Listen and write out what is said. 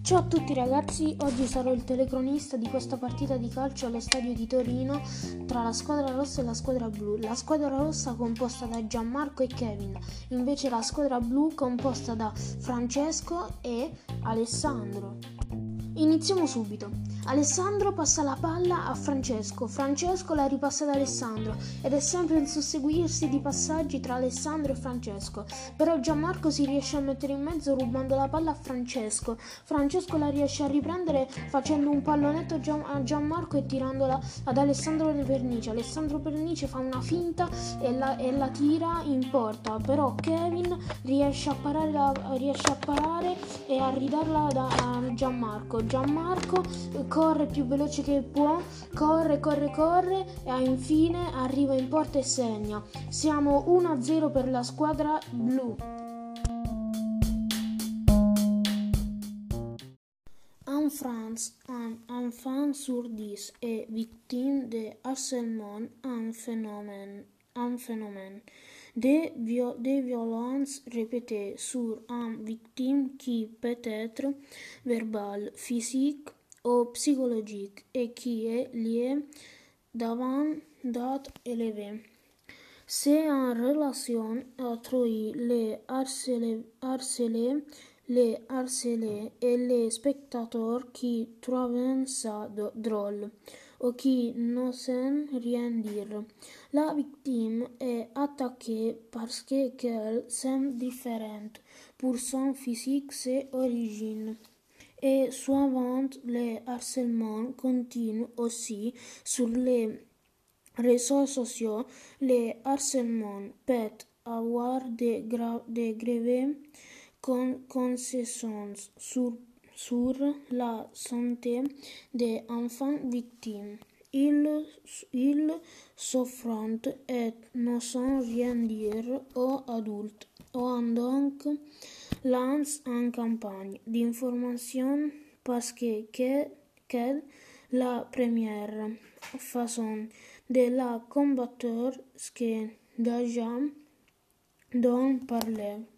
Ciao a tutti ragazzi, oggi sarò il telecronista di questa partita di calcio allo stadio di Torino tra la squadra rossa e la squadra blu. La squadra rossa composta da Gianmarco e Kevin, invece la squadra blu composta da Francesco e Alessandro. Iniziamo subito. Alessandro passa la palla a Francesco, Francesco la ripassa ad Alessandro ed è sempre il susseguirsi di passaggi tra Alessandro e Francesco. Però Gianmarco si riesce a mettere in mezzo rubando la palla a Francesco. Francesco la riesce a riprendere facendo un pallonetto a Gianmarco e tirandola ad Alessandro Pernice. Alessandro Pernice fa una finta e la, e la tira in porta, però Kevin riesce a parare, riesce a parare e a ridarla da, a Gianmarco. Gianmarco corre più veloce che può, corre, corre, corre e infine arriva in porta e segna. Siamo 1-0 per la squadra blu. En France, un enfant sur 10 est victime de harcèlement, un phénomène, un phénomène de, viol de violences répétées sur une victime qui peut être verbale, physique ou psychologique et qui est liée d'avant date élevée. C'est en relation entre les harcelés, harcelés, les harcelés et les spectateurs qui trouvent ça drôle ou qui n'osent rien dire. La victime est attaquée parce qu'elle semble différente pour son physique, ses origines. Et souvent, le harcèlement continue aussi sur les réseaux sociaux. Le harcèlement peut avoir des, graves conséquences sur, la santé des enfants victimes. Ils, ils et n'osent rien dire aux adultes. On donc lance une campagne d'information parce que, que, que la première façon de la combattre, c'est déjà d'en parler.